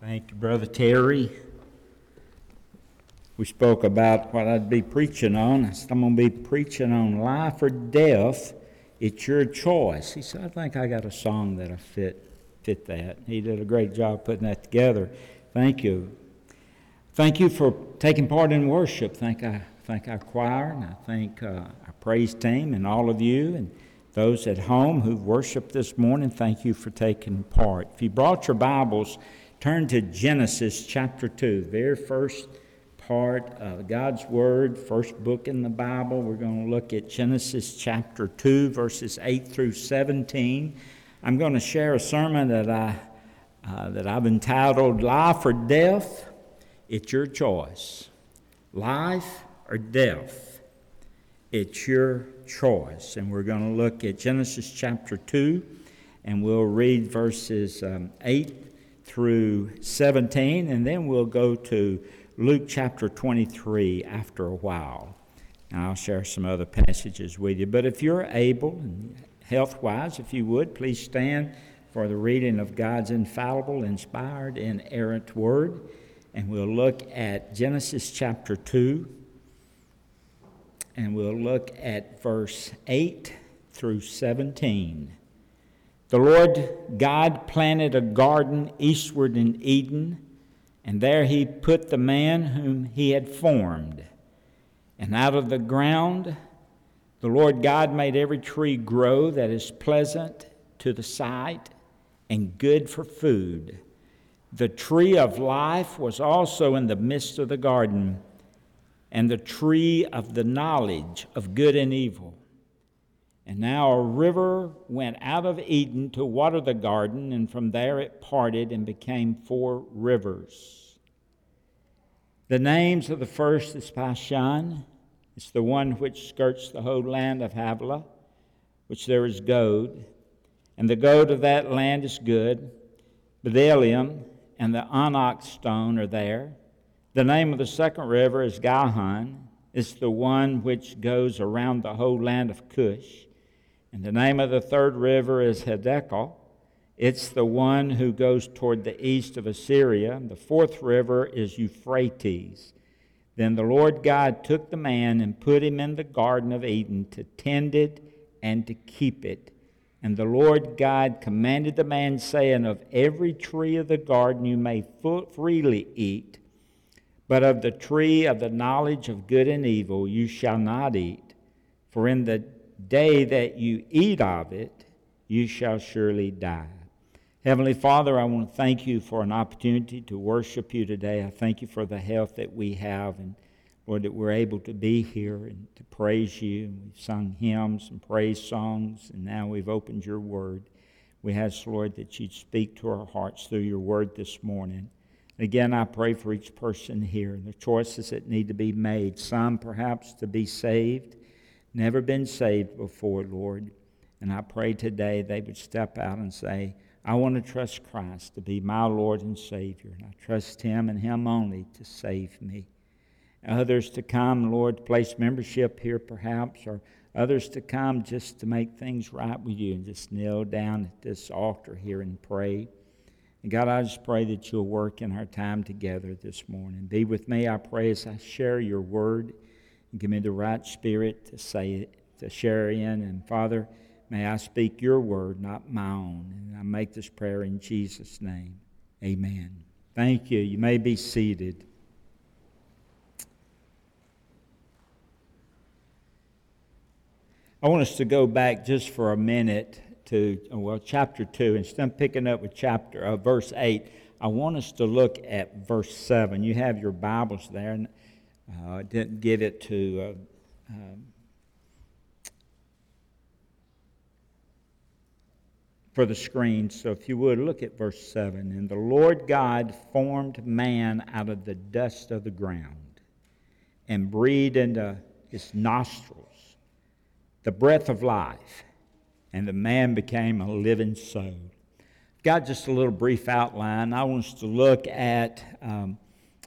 Thank you, Brother Terry. We spoke about what I'd be preaching on. I said, I'm going to be preaching on life or death. It's your choice. He said, I think I got a song that'll fit, fit that. He did a great job putting that together. Thank you. Thank you for taking part in worship. Thank I thank our choir and I thank uh, our praise team and all of you and those at home who've worshiped this morning. Thank you for taking part. If you brought your Bibles, turn to Genesis chapter 2, very first part of God's Word, first book in the Bible. We're going to look at Genesis chapter 2, verses 8 through 17. I'm going to share a sermon that, I, uh, that I've entitled Life or Death. It's your choice. Life or death. It's your choice. And we're going to look at Genesis chapter 2, and we'll read verses um, 8 through 17, and then we'll go to Luke chapter 23 after a while. And I'll share some other passages with you. But if you're able and health wise, if you would, please stand for the reading of God's infallible, inspired, inerrant word. And we'll look at Genesis chapter 2, and we'll look at verse 8 through 17. The Lord God planted a garden eastward in Eden, and there he put the man whom he had formed. And out of the ground the Lord God made every tree grow that is pleasant to the sight and good for food. The tree of life was also in the midst of the garden, and the tree of the knowledge of good and evil. And now a river went out of Eden to water the garden, and from there it parted and became four rivers. The names of the first is Pishon. It's the one which skirts the whole land of Havilah, which there is goad. And the goad of that land is good. Bdellium and the onyx stone are there. The name of the second river is Gihon. It's the one which goes around the whole land of Cush. And the name of the third river is Hiddekel. It's the one who goes toward the east of Assyria. And the fourth river is Euphrates. Then the Lord God took the man and put him in the Garden of Eden to tend it and to keep it. And the Lord God commanded the man, saying, Of every tree of the garden you may freely eat, but of the tree of the knowledge of good and evil you shall not eat. For in the day that you eat of it, you shall surely die. Heavenly Father, I want to thank you for an opportunity to worship you today. I thank you for the health that we have, and Lord, that we're able to be here and to praise you. And we've sung hymns and praise songs, and now we've opened your word. We ask, Lord, that you'd speak to our hearts through your word this morning. Again, I pray for each person here and the choices that need to be made. Some perhaps to be saved, never been saved before, Lord. And I pray today they would step out and say, I want to trust Christ to be my Lord and Savior. And I trust Him and Him only to save me. Others to come, Lord, place membership here perhaps, or others to come just to make things right with you and just kneel down at this altar here and pray. And God, I just pray that you'll work in our time together this morning. Be with me, I pray, as I share your word. And give me the right spirit to say it, to share in. And Father, May I speak your word, not my own. And I make this prayer in Jesus' name. Amen. Thank you. You may be seated. I want us to go back just for a minute to, well, chapter 2. Instead of picking up with chapter, uh, verse 8, I want us to look at verse 7. You have your Bibles there. And, uh, I didn't give it to. Uh, um, for the screen. So if you would, look at verse 7. And the Lord God formed man out of the dust of the ground and breathed into his nostrils the breath of life, and the man became a living soul. Got just a little brief outline. I want us to look at um,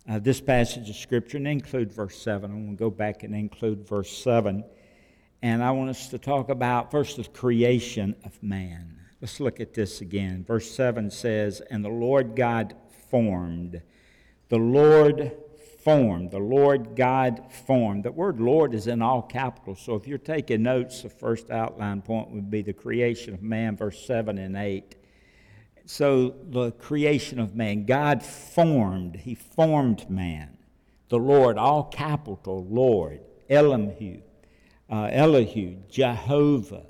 uh, this passage of Scripture and include verse 7. I'm going to go back and include verse 7. And I want us to talk about first the creation of man. Let's look at this again. Verse 7 says, And the Lord God formed. The Lord formed. The Lord God formed. The word Lord is in all capitals. So if you're taking notes, the first outline point would be the creation of man, verse 7 and 8. So the creation of man, God formed, He formed man. The Lord, all capital, Lord, Elohim, uh, Elihu, Jehovah,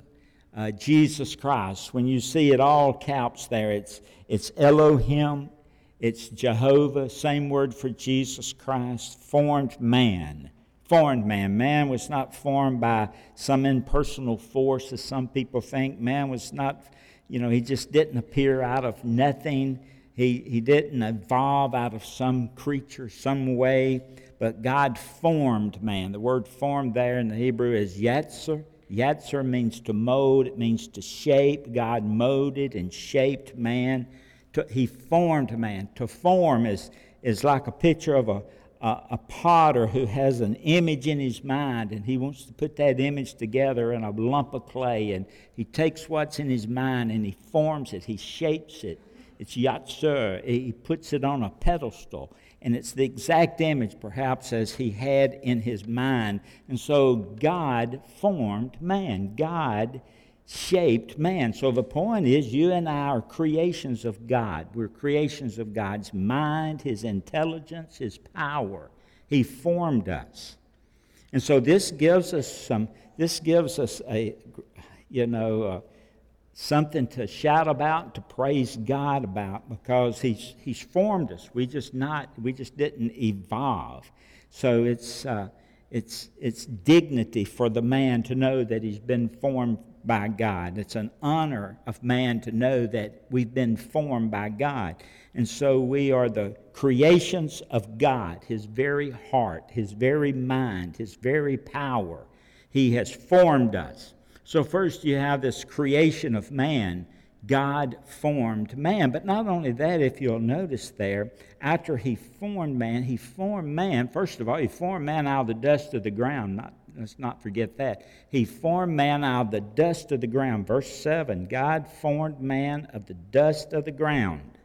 uh, Jesus Christ. When you see it all caps there, it's, it's Elohim, it's Jehovah, same word for Jesus Christ, formed man. Formed man. Man was not formed by some impersonal force, as some people think. Man was not, you know, he just didn't appear out of nothing. He, he didn't evolve out of some creature, some way, but God formed man. The word formed there in the Hebrew is yetzer. Yetzer means to mold, it means to shape. God molded and shaped man to, he formed man. To form is, is like a picture of a, a, a, potter who has an image in his mind and he wants to put that image together in a lump of clay. And he takes what's in his mind and he forms it, he shapes it. It's Yatsur. He puts it on a pedestal. And it's the exact image, perhaps, as he had in his mind. And so God formed man. God shaped man. So the point is, you and I are creations of God. We're creations of God's mind, His intelligence, His power. He formed us. And so this gives us some, this gives us a, you know, uh, something to shout about, to praise God about, because He's, he's formed us. We just not, we just didn't evolve. So it's, uh, it's, it's dignity for the man to know that he's been formed by God. It's an honor of man to know that we've been formed by God. And so we are the creations of God, His very heart, His very mind, His very power. He has formed us. So, first, you have this creation of man. God formed man. But not only that, if you'll notice there, after he formed man, he formed man, first of all, he formed man out of the dust of the ground, not let's not forget that. He formed man out of the dust of the ground. Verse 7 God formed man of the dust of the ground.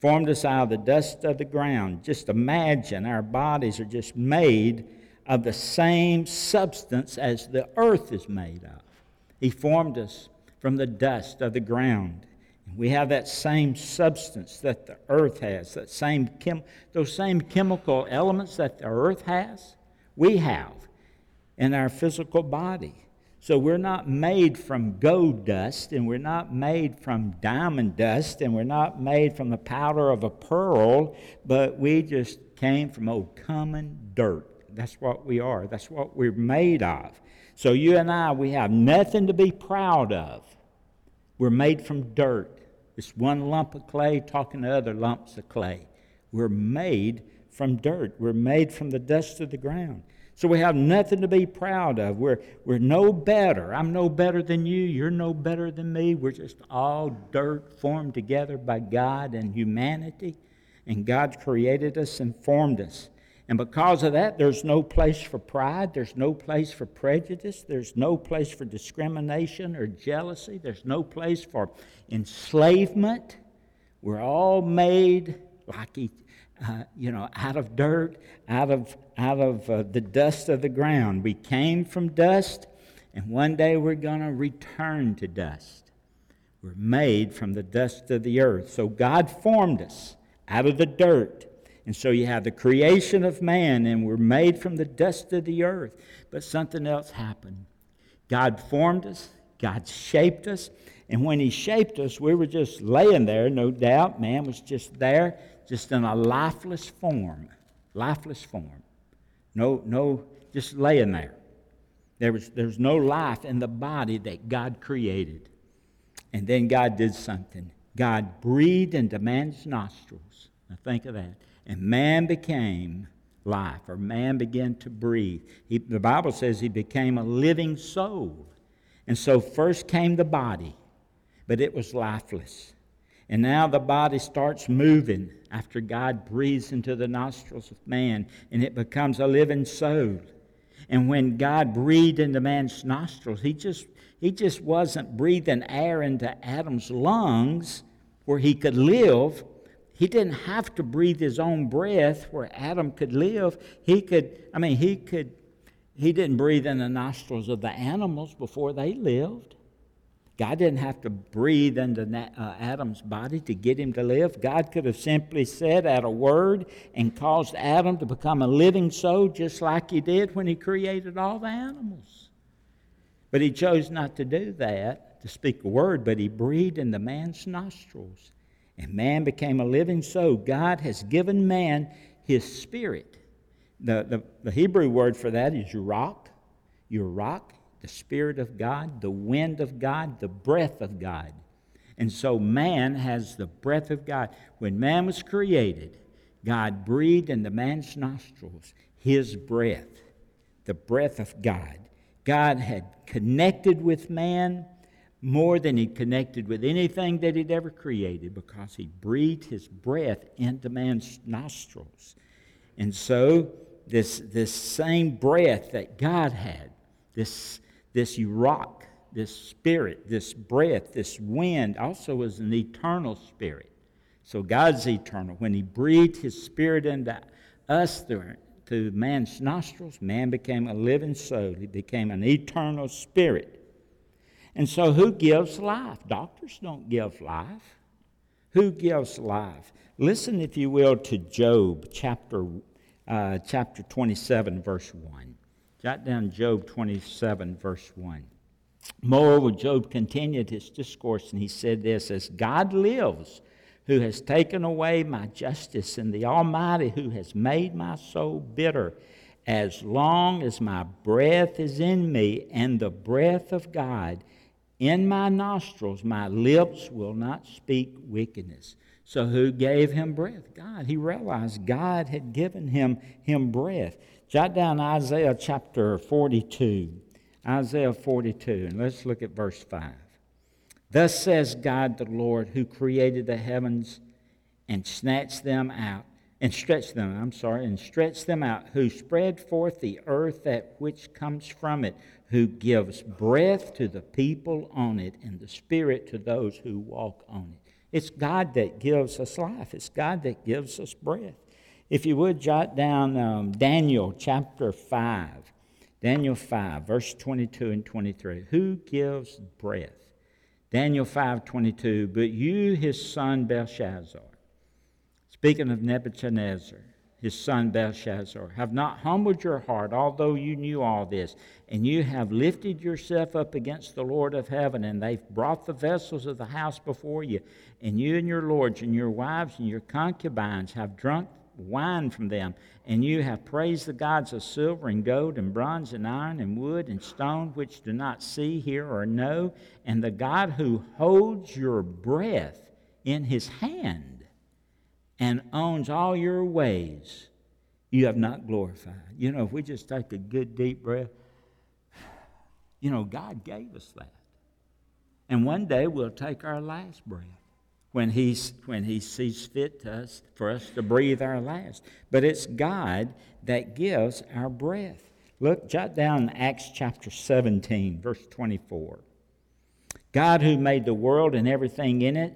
Formed us out of the dust of the ground. Just imagine our bodies are just made of the same substance as the earth is made of. He formed us from the dust of the ground. We have that same substance that the earth has, that same chem- those same chemical elements that the earth has, we have in our physical body. So we're not made from gold dust, and we're not made from diamond dust, and we're not made from the powder of a pearl, but we just came from old common dirt. That's what we are. That's what we're made of. So you and I, we have nothing to be proud of. We're made from dirt. It's one lump of clay talking to other lumps of clay. We're made from dirt. We're made from the dust of the ground. So we have nothing to be proud of. We're, we're no better. I'm no better than you. You're no better than me. We're just all dirt formed together by God and humanity. And God created us and formed us. And because of that, there's no place for pride. There's no place for prejudice. There's no place for discrimination or jealousy. There's no place for enslavement. We're all made like each uh, you know, out of dirt, out of, out of uh, the dust of the ground. We came from dust, and one day we're going to return to dust. We're made from the dust of the earth. So God formed us out of the dirt. And so you have the creation of man, and we're made from the dust of the earth. But something else happened. God formed us, God shaped us, and when He shaped us, we were just laying there, no doubt. Man was just there just in a lifeless form. Lifeless form. No, no, just laying there. There was, there was no life in the body that God created. And then God did something. God breathed into man's nostrils. Now think of that. And man became life, or man began to breathe. He, the Bible says he became a living soul. And so first came the body, but it was lifeless. And now the body starts moving after God breathes into the nostrils of man, and it becomes a living soul. And when God breathed into man's nostrils, he just, he just wasn't breathing air into Adam's lungs where he could live. He didn't have to breathe his own breath where Adam could live. He could, I mean, he could, he didn't breathe in the nostrils of the animals before they lived. God didn't have to breathe into uh, Adam's body to get him to live. God could have simply said at a word and caused Adam to become a living soul just like he did when he created all the animals. But he chose not to do that, to speak a word, but he breathed in the man's nostrils. And man became a living soul. God has given man his spirit. The, the, the Hebrew word for that is ruach. Your rock the Spirit of God, the wind of God, the breath of God. And so man has the breath of God. When man was created, God breathed into man's nostrils his breath, the breath of God. God had connected with man more than he connected with anything that he'd ever created because he breathed his breath into man's nostrils. And so, this, this same breath that God had, this this ruach, this spirit, this breath, this wind also is an eternal spirit. So God's eternal. When He breathed His spirit into us through, through man's nostrils, man became a living soul. He became an eternal spirit. And so, who gives life? Doctors don't give life. Who gives life? Listen, if you will, to Job chapter, uh, chapter 27, verse 1. Jot down Job 27, verse 1. Moreover, Job continued his discourse, and he said this As God lives, who has taken away my justice, and the Almighty who has made my soul bitter, as long as my breath is in me, and the breath of God in my nostrils, my lips will not speak wickedness. So, who gave him breath? God. He realized God had given him, him breath. Jot down Isaiah chapter 42. Isaiah 42, and let's look at verse 5. Thus says God the Lord, who created the heavens and snatched them out, and stretched them, I'm sorry, and stretched them out, who spread forth the earth that which comes from it, who gives breath to the people on it, and the spirit to those who walk on it. It's God that gives us life, it's God that gives us breath. If you would jot down um, Daniel chapter 5, Daniel 5, verse 22 and 23. Who gives breath? Daniel 5, 22. But you, his son Belshazzar, speaking of Nebuchadnezzar, his son Belshazzar, have not humbled your heart, although you knew all this, and you have lifted yourself up against the Lord of heaven, and they've brought the vessels of the house before you, and you and your lords and your wives and your concubines have drunk wine from them. And you have praised the gods of silver and gold and bronze and iron and wood and stone, which do not see, hear, or know. And the God who holds your breath in his hand and owns all your ways, you have not glorified. You know, if we just take a good deep breath, you know, God gave us that. And one day we'll take our last breath when, he's, when he sees fit to us, for us to breathe our last. But it's God that gives our breath. Look, jot down Acts chapter 17, verse 24. God who made the world and everything in it,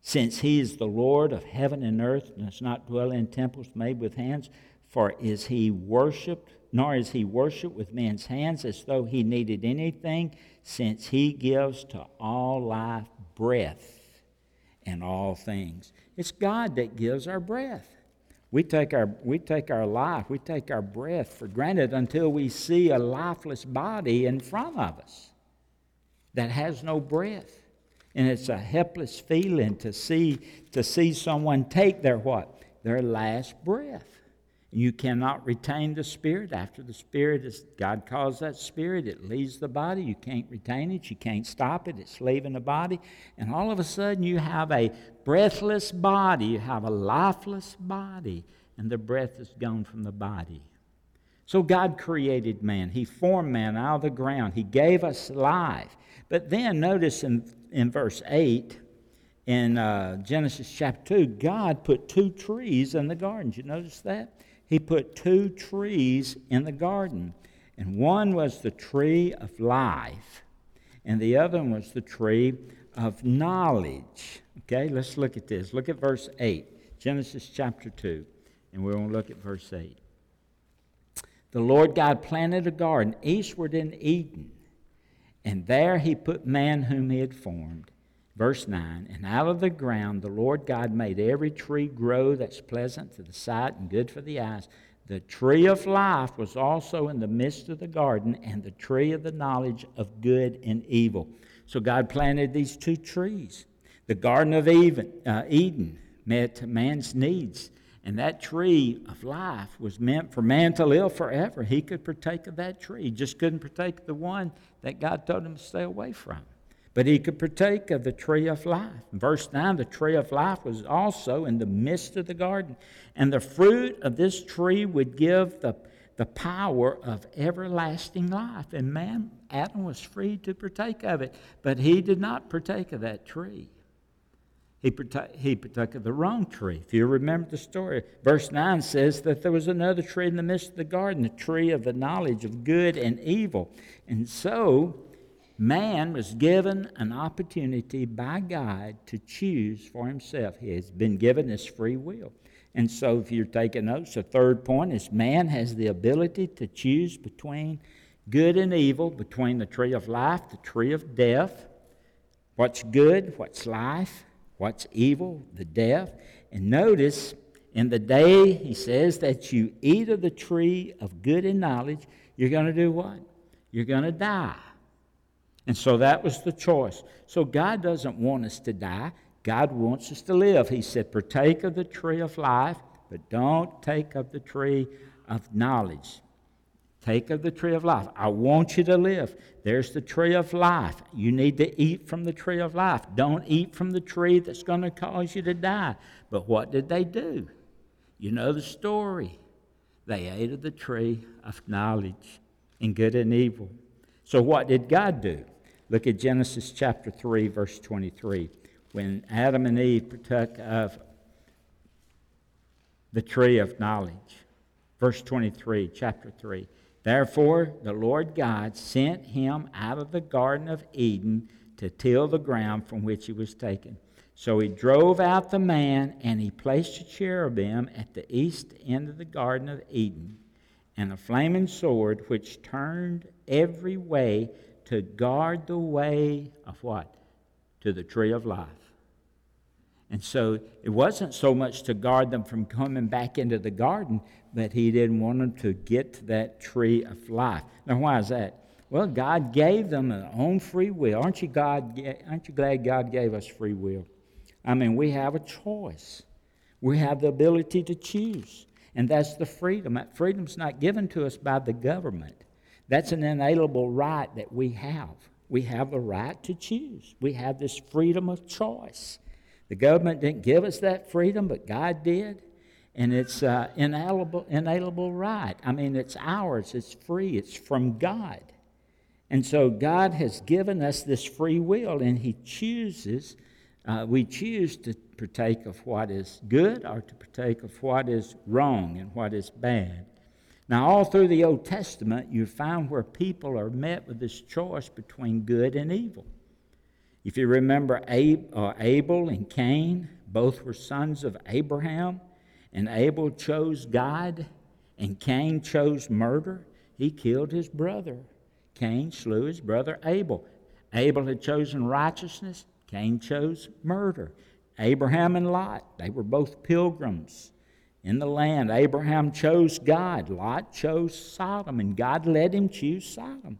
since he is the Lord of heaven and earth, does not dwell in temples made with hands, for is he worshipped, nor is he worshipped with men's hands as though he needed anything, since he gives to all life breath and all things. It's God that gives our breath. We take our, we take our life, we take our breath for granted until we see a lifeless body in front of us that has no breath. And it's a helpless feeling to see, to see someone take their what? Their last breath. You cannot retain the spirit after the spirit is God calls that spirit, it leaves the body. You can't retain it, you can't stop it, it's leaving the body. And all of a sudden you have a breathless body, you have a lifeless body, and the breath is gone from the body. So God created man. He formed man out of the ground. He gave us life. But then notice in, in verse 8, in uh, Genesis chapter 2, God put two trees in the garden. Did you notice that? He put two trees in the garden. And one was the tree of life, and the other one was the tree of knowledge. Okay, let's look at this. Look at verse 8, Genesis chapter 2, and we're going to look at verse 8. The Lord God planted a garden eastward in Eden, and there he put man whom he had formed. Verse 9 And out of the ground the Lord God made every tree grow that's pleasant to the sight and good for the eyes. The tree of life was also in the midst of the garden, and the tree of the knowledge of good and evil. So God planted these two trees. The Garden of uh, Eden met man's needs, and that tree of life was meant for man to live forever. He could partake of that tree, he just couldn't partake of the one that God told him to stay away from but he could partake of the tree of life. In verse 9, the tree of life was also in the midst of the garden, and the fruit of this tree would give the, the power of everlasting life. And man, Adam was free to partake of it, but he did not partake of that tree. He partook, he partook of the wrong tree. If you remember the story, verse 9 says that there was another tree in the midst of the garden, the tree of the knowledge of good and evil. And so, man was given an opportunity by God to choose for himself. He has been given his free will. And so, if you're taking notes, the third point is man has the ability to choose between good and evil, between the tree of life, the tree of death. What's good, what's life, what's evil, the death. And notice, in the day, he says, that you eat of the tree of good and knowledge, you're going to do what? You're going to die. And so that was the choice. So God doesn't want us to die. God wants us to live. He said, Partake of the tree of life, but don't take of the tree of knowledge. Take of the tree of life. I want you to live. There's the tree of life. You need to eat from the tree of life. Don't eat from the tree that's going to cause you to die. But what did they do? You know the story. They ate of the tree of knowledge and good and evil. So, what did God do? Look at Genesis chapter 3, verse 23. When Adam and Eve partook of the tree of knowledge. Verse 23, chapter 3. Therefore, the Lord God sent him out of the Garden of Eden to till the ground from which he was taken. So he drove out the man, and he placed a cherubim at the east end of the Garden of Eden, and a flaming sword which turned every way to guard the way of what? To the tree of life. And so it wasn't so much to guard them from coming back into the garden, but he didn't want them to get to that tree of life. Now, why is that? Well, God gave them their own free will. Aren't you, God, aren't you glad God gave us free will? I mean, we have a choice. We have the ability to choose. And that's the freedom. That freedom's not given to us by the government. That's an inalienable right that we have. We have the right to choose. We have this freedom of choice. The government didn't give us that freedom, but God did. And it's an uh, inalienable, inalienable right. I mean, it's ours, it's free, it's from God. And so God has given us this free will, and He chooses, uh, we choose to partake of what is good or to partake of what is wrong and what is bad. Now, all through the Old Testament, you find where people are met with this choice between good and evil. If you remember uh, Abel and Cain, both were sons of Abraham, and Abel chose God, and Cain chose murder. He killed his brother. Cain slew his brother Abel. Abel had chosen righteousness, Cain chose murder. Abraham and Lot, they were both pilgrims in the land. Abraham chose God, Lot chose Sodom, and God let him choose Sodom.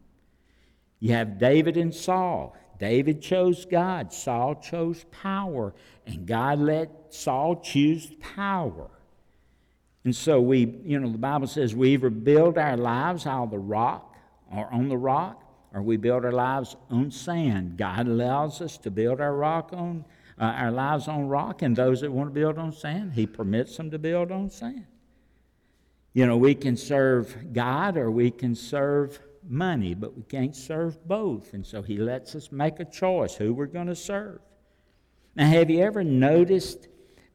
You have David and Saul. David chose God, Saul chose power, and God let Saul choose power. And so we, you know, the Bible says we either build our lives on the rock or on the rock, or we build our lives on sand. God allows us to build our rock on uh, our lives on rock, and those that want to build on sand, He permits them to build on sand. You know, we can serve God or we can serve money, but we can't serve both. And so He lets us make a choice who we're going to serve. Now, have you ever noticed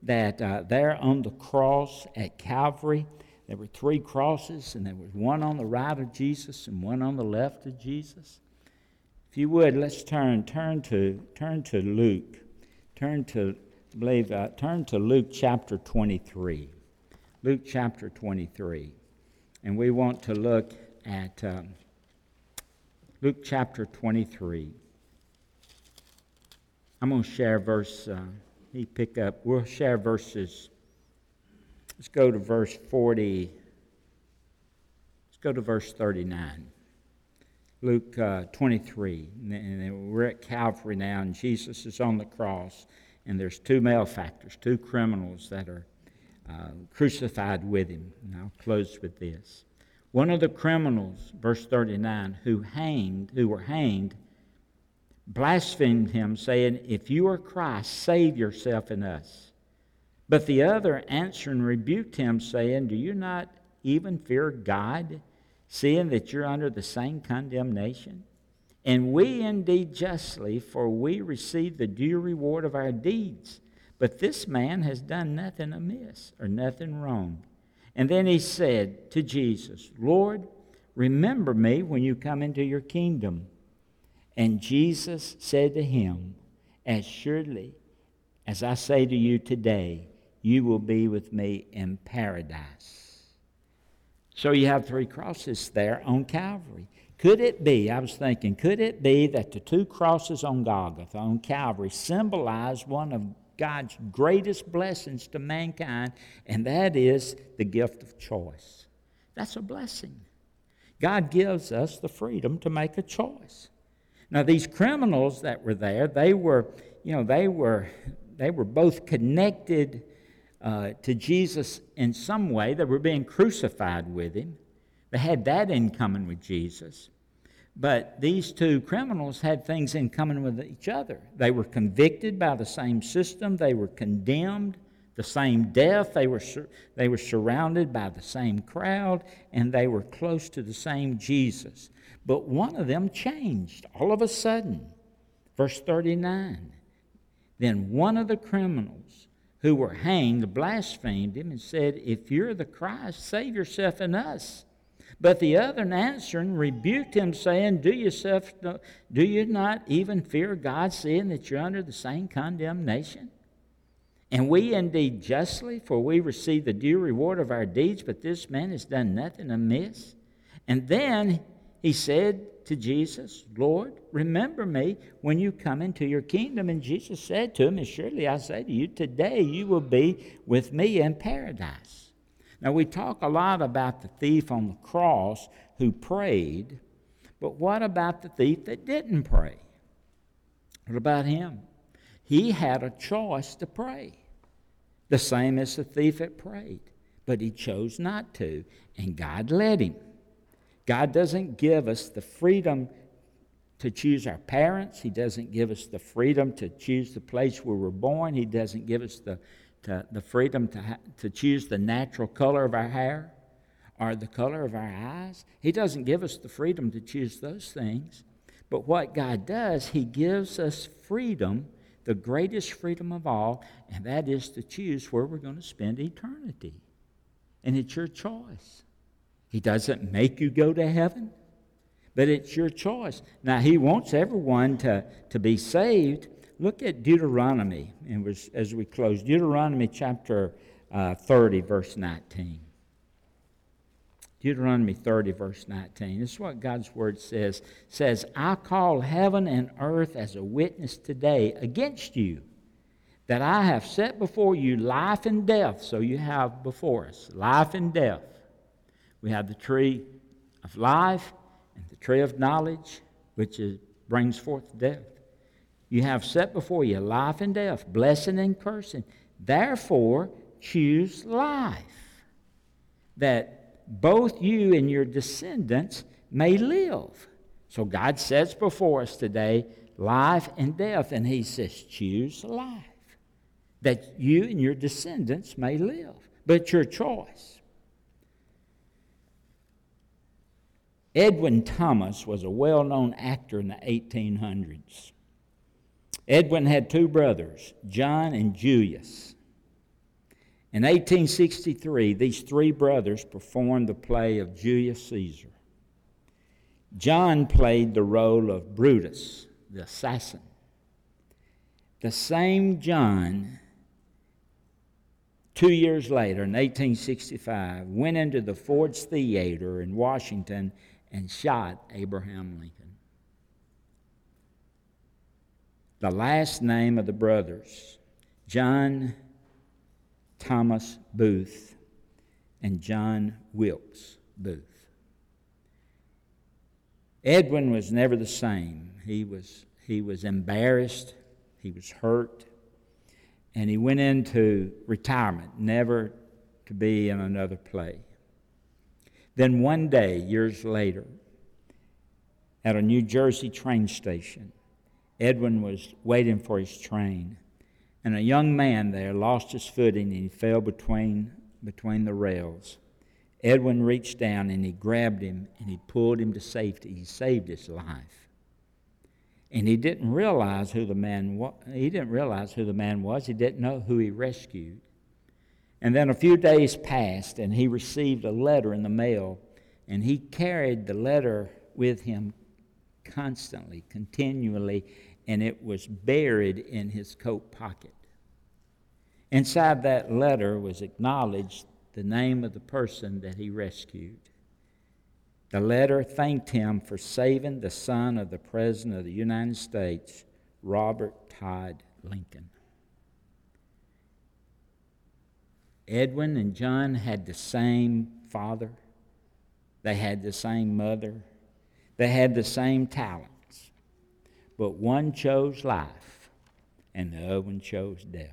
that uh, there on the cross at Calvary, there were three crosses, and there was one on the right of Jesus and one on the left of Jesus. If you would, let's turn turn to turn to Luke. Turn to believe uh, turn to Luke chapter 23. Luke chapter 23. And we want to look at um, Luke chapter 23. I'm going to share verse, uh, he pick up, we'll share verses. Let's go to verse 40. Let's go to verse 39. Luke uh, 23. And we're at Calvary now, and Jesus is on the cross, and there's two malefactors, two criminals that are uh, crucified with him. And I'll close with this. One of the criminals, verse 39, who hanged, who were hanged, blasphemed him, saying, If you are Christ, save yourself and us. But the other answering rebuked him, saying, Do you not even fear God, seeing that you're under the same condemnation? And we indeed justly, for we receive the due reward of our deeds. But this man has done nothing amiss or nothing wrong. And then he said to Jesus, Lord, remember me when you come into your kingdom. And Jesus said to him, As surely as I say to you today, you will be with me in paradise. So you have three crosses there on Calvary. Could it be, I was thinking, could it be that the two crosses on Golgotha, on Calvary, symbolize one of God's greatest blessings to mankind, and that is the gift of choice? That's a blessing. God gives us the freedom to make a choice. Now, these criminals that were there, they were, you know, they were, they were both connected uh, to Jesus in some way. They were being crucified with him. They had that in common with Jesus. But these two criminals had things in common with each other. They were convicted by the same system, they were condemned, the same death, they were, they were surrounded by the same crowd, and they were close to the same Jesus. But one of them changed all of a sudden. Verse 39 Then one of the criminals who were hanged blasphemed him and said, If you're the Christ, save yourself and us. But the other answering rebuked him, saying, Do yourself do you not even fear God, seeing that you're under the same condemnation? And we indeed justly, for we receive the due reward of our deeds, but this man has done nothing amiss. And then he said to Jesus, Lord, remember me when you come into your kingdom. And Jesus said to him, And Surely I say to you, today you will be with me in paradise. Now, we talk a lot about the thief on the cross who prayed, but what about the thief that didn't pray? What about him? He had a choice to pray, the same as the thief that prayed, but he chose not to, and God led him. God doesn't give us the freedom to choose our parents. He doesn't give us the freedom to choose the place where we're born. He doesn't give us the to, the freedom to, ha- to choose the natural color of our hair or the color of our eyes. He doesn't give us the freedom to choose those things. But what God does, He gives us freedom, the greatest freedom of all, and that is to choose where we're going to spend eternity. And it's your choice. He doesn't make you go to heaven, but it's your choice. Now, He wants everyone to, to be saved, look at Deuteronomy and as we close. Deuteronomy chapter uh, 30, verse 19. Deuteronomy 30, verse 19. This is what God's word says. It says, I call heaven and earth as a witness today against you, that I have set before you life and death. So you have before us life and death. We have the tree of life and the tree of knowledge, which is, brings forth death. You have set before you life and death, blessing and cursing. Therefore, choose life, that both you and your descendants may live. So God sets before us today life and death, and He says, choose life, that you and your descendants may live. But your choice. Edwin Thomas was a well known actor in the 1800s. Edwin had two brothers, John and Julius. In 1863, these three brothers performed the play of Julius Caesar. John played the role of Brutus, the assassin. The same John, two years later, in 1865, went into the Ford's Theater in Washington and shot Abraham Lincoln. The last name of the brothers, John Thomas Booth and John Wilkes Booth. Edwin was never the same. He was, he was embarrassed, he was hurt, and he went into retirement, never to be in another play. Then one day, years later, at a New Jersey train station, Edwin was waiting for his train, and a young man there lost his footing and he fell between, between the rails. Edwin reached down and he grabbed him and he pulled him to safety. He saved his life. And he didn't realize who the man was. He didn't realize who the man was. He didn't know who he rescued. And then a few days passed and he received a letter in the mail and he carried the letter with him constantly, continually, and it was buried in his coat pocket. Inside that letter was acknowledged the name of the person that he rescued. The letter thanked him for saving the son of the President of the United States, Robert Todd Lincoln. Edwin and John had the same father, they had the same mother, they had the same talents, but one chose life and the other one chose death.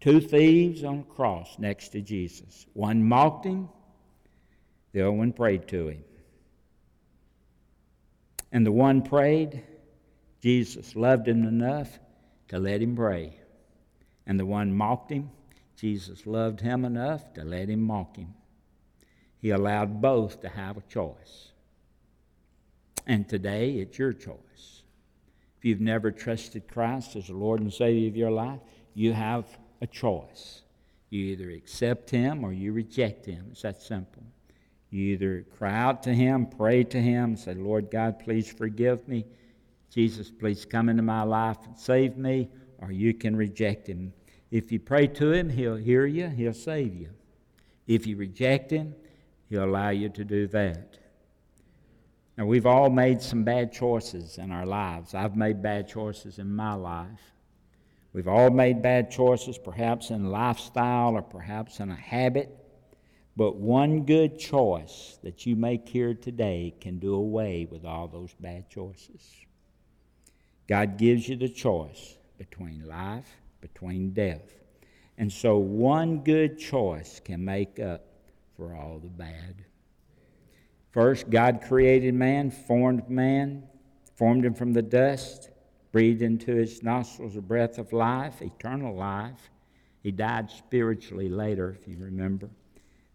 Two thieves on a cross next to Jesus. One mocked him, the other one prayed to him. And the one prayed, Jesus loved him enough to let him pray. And the one mocked him, Jesus loved him enough to let him mock him. He allowed both to have a choice. And today, it's your choice. If you've never trusted Christ as the Lord and Savior of your life, you have a choice. You either accept Him or you reject Him. It's that simple. You either cry out to Him, pray to Him, say, Lord God, please forgive me. Jesus, please come into my life and save me, or you can reject Him. If you pray to Him, He'll hear you, He'll save you. If you reject Him, He'll allow you to do that. Now, we've all made some bad choices in our lives. I've made bad choices in my life. We've all made bad choices, perhaps in lifestyle or perhaps in a habit. But one good choice that you make here today can do away with all those bad choices. God gives you the choice between life, between death. And so one good choice can make up for all the bad. First, God created man, formed man, formed him from the dust, breathed into his nostrils a breath of life, eternal life. He died spiritually later, if you remember.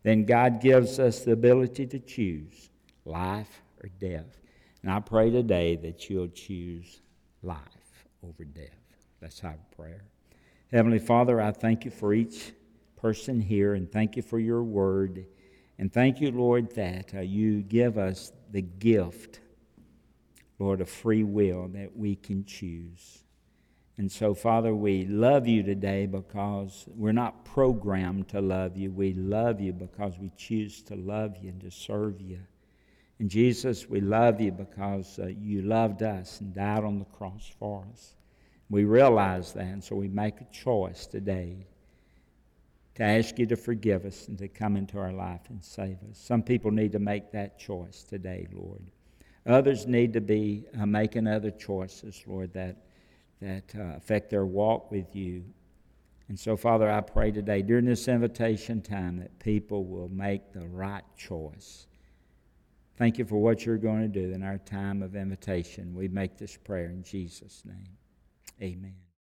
Then God gives us the ability to choose life or death. And I pray today that you'll choose life over death. Have a prayer. Heavenly Father, I thank you for each person here and thank you for your word. And thank you, Lord, that uh, you give us the gift, Lord, of free will that we can choose. And so, Father, we love you today because we're not programmed to love you. We love you because we choose to love you and to serve you. And Jesus, we love you because uh, you loved us and died on the cross for us. We realize that, and so we make a choice today to ask you to forgive us and to come into our life and save us. Some people need to make that choice today, Lord. Others need to be uh, making other choices, Lord, that, that uh, affect their walk with you. And so, Father, I pray today during this invitation time that people will make the right choice. Thank you for what you're going to do in our time of invitation. We make this prayer in Jesus' name. Amen.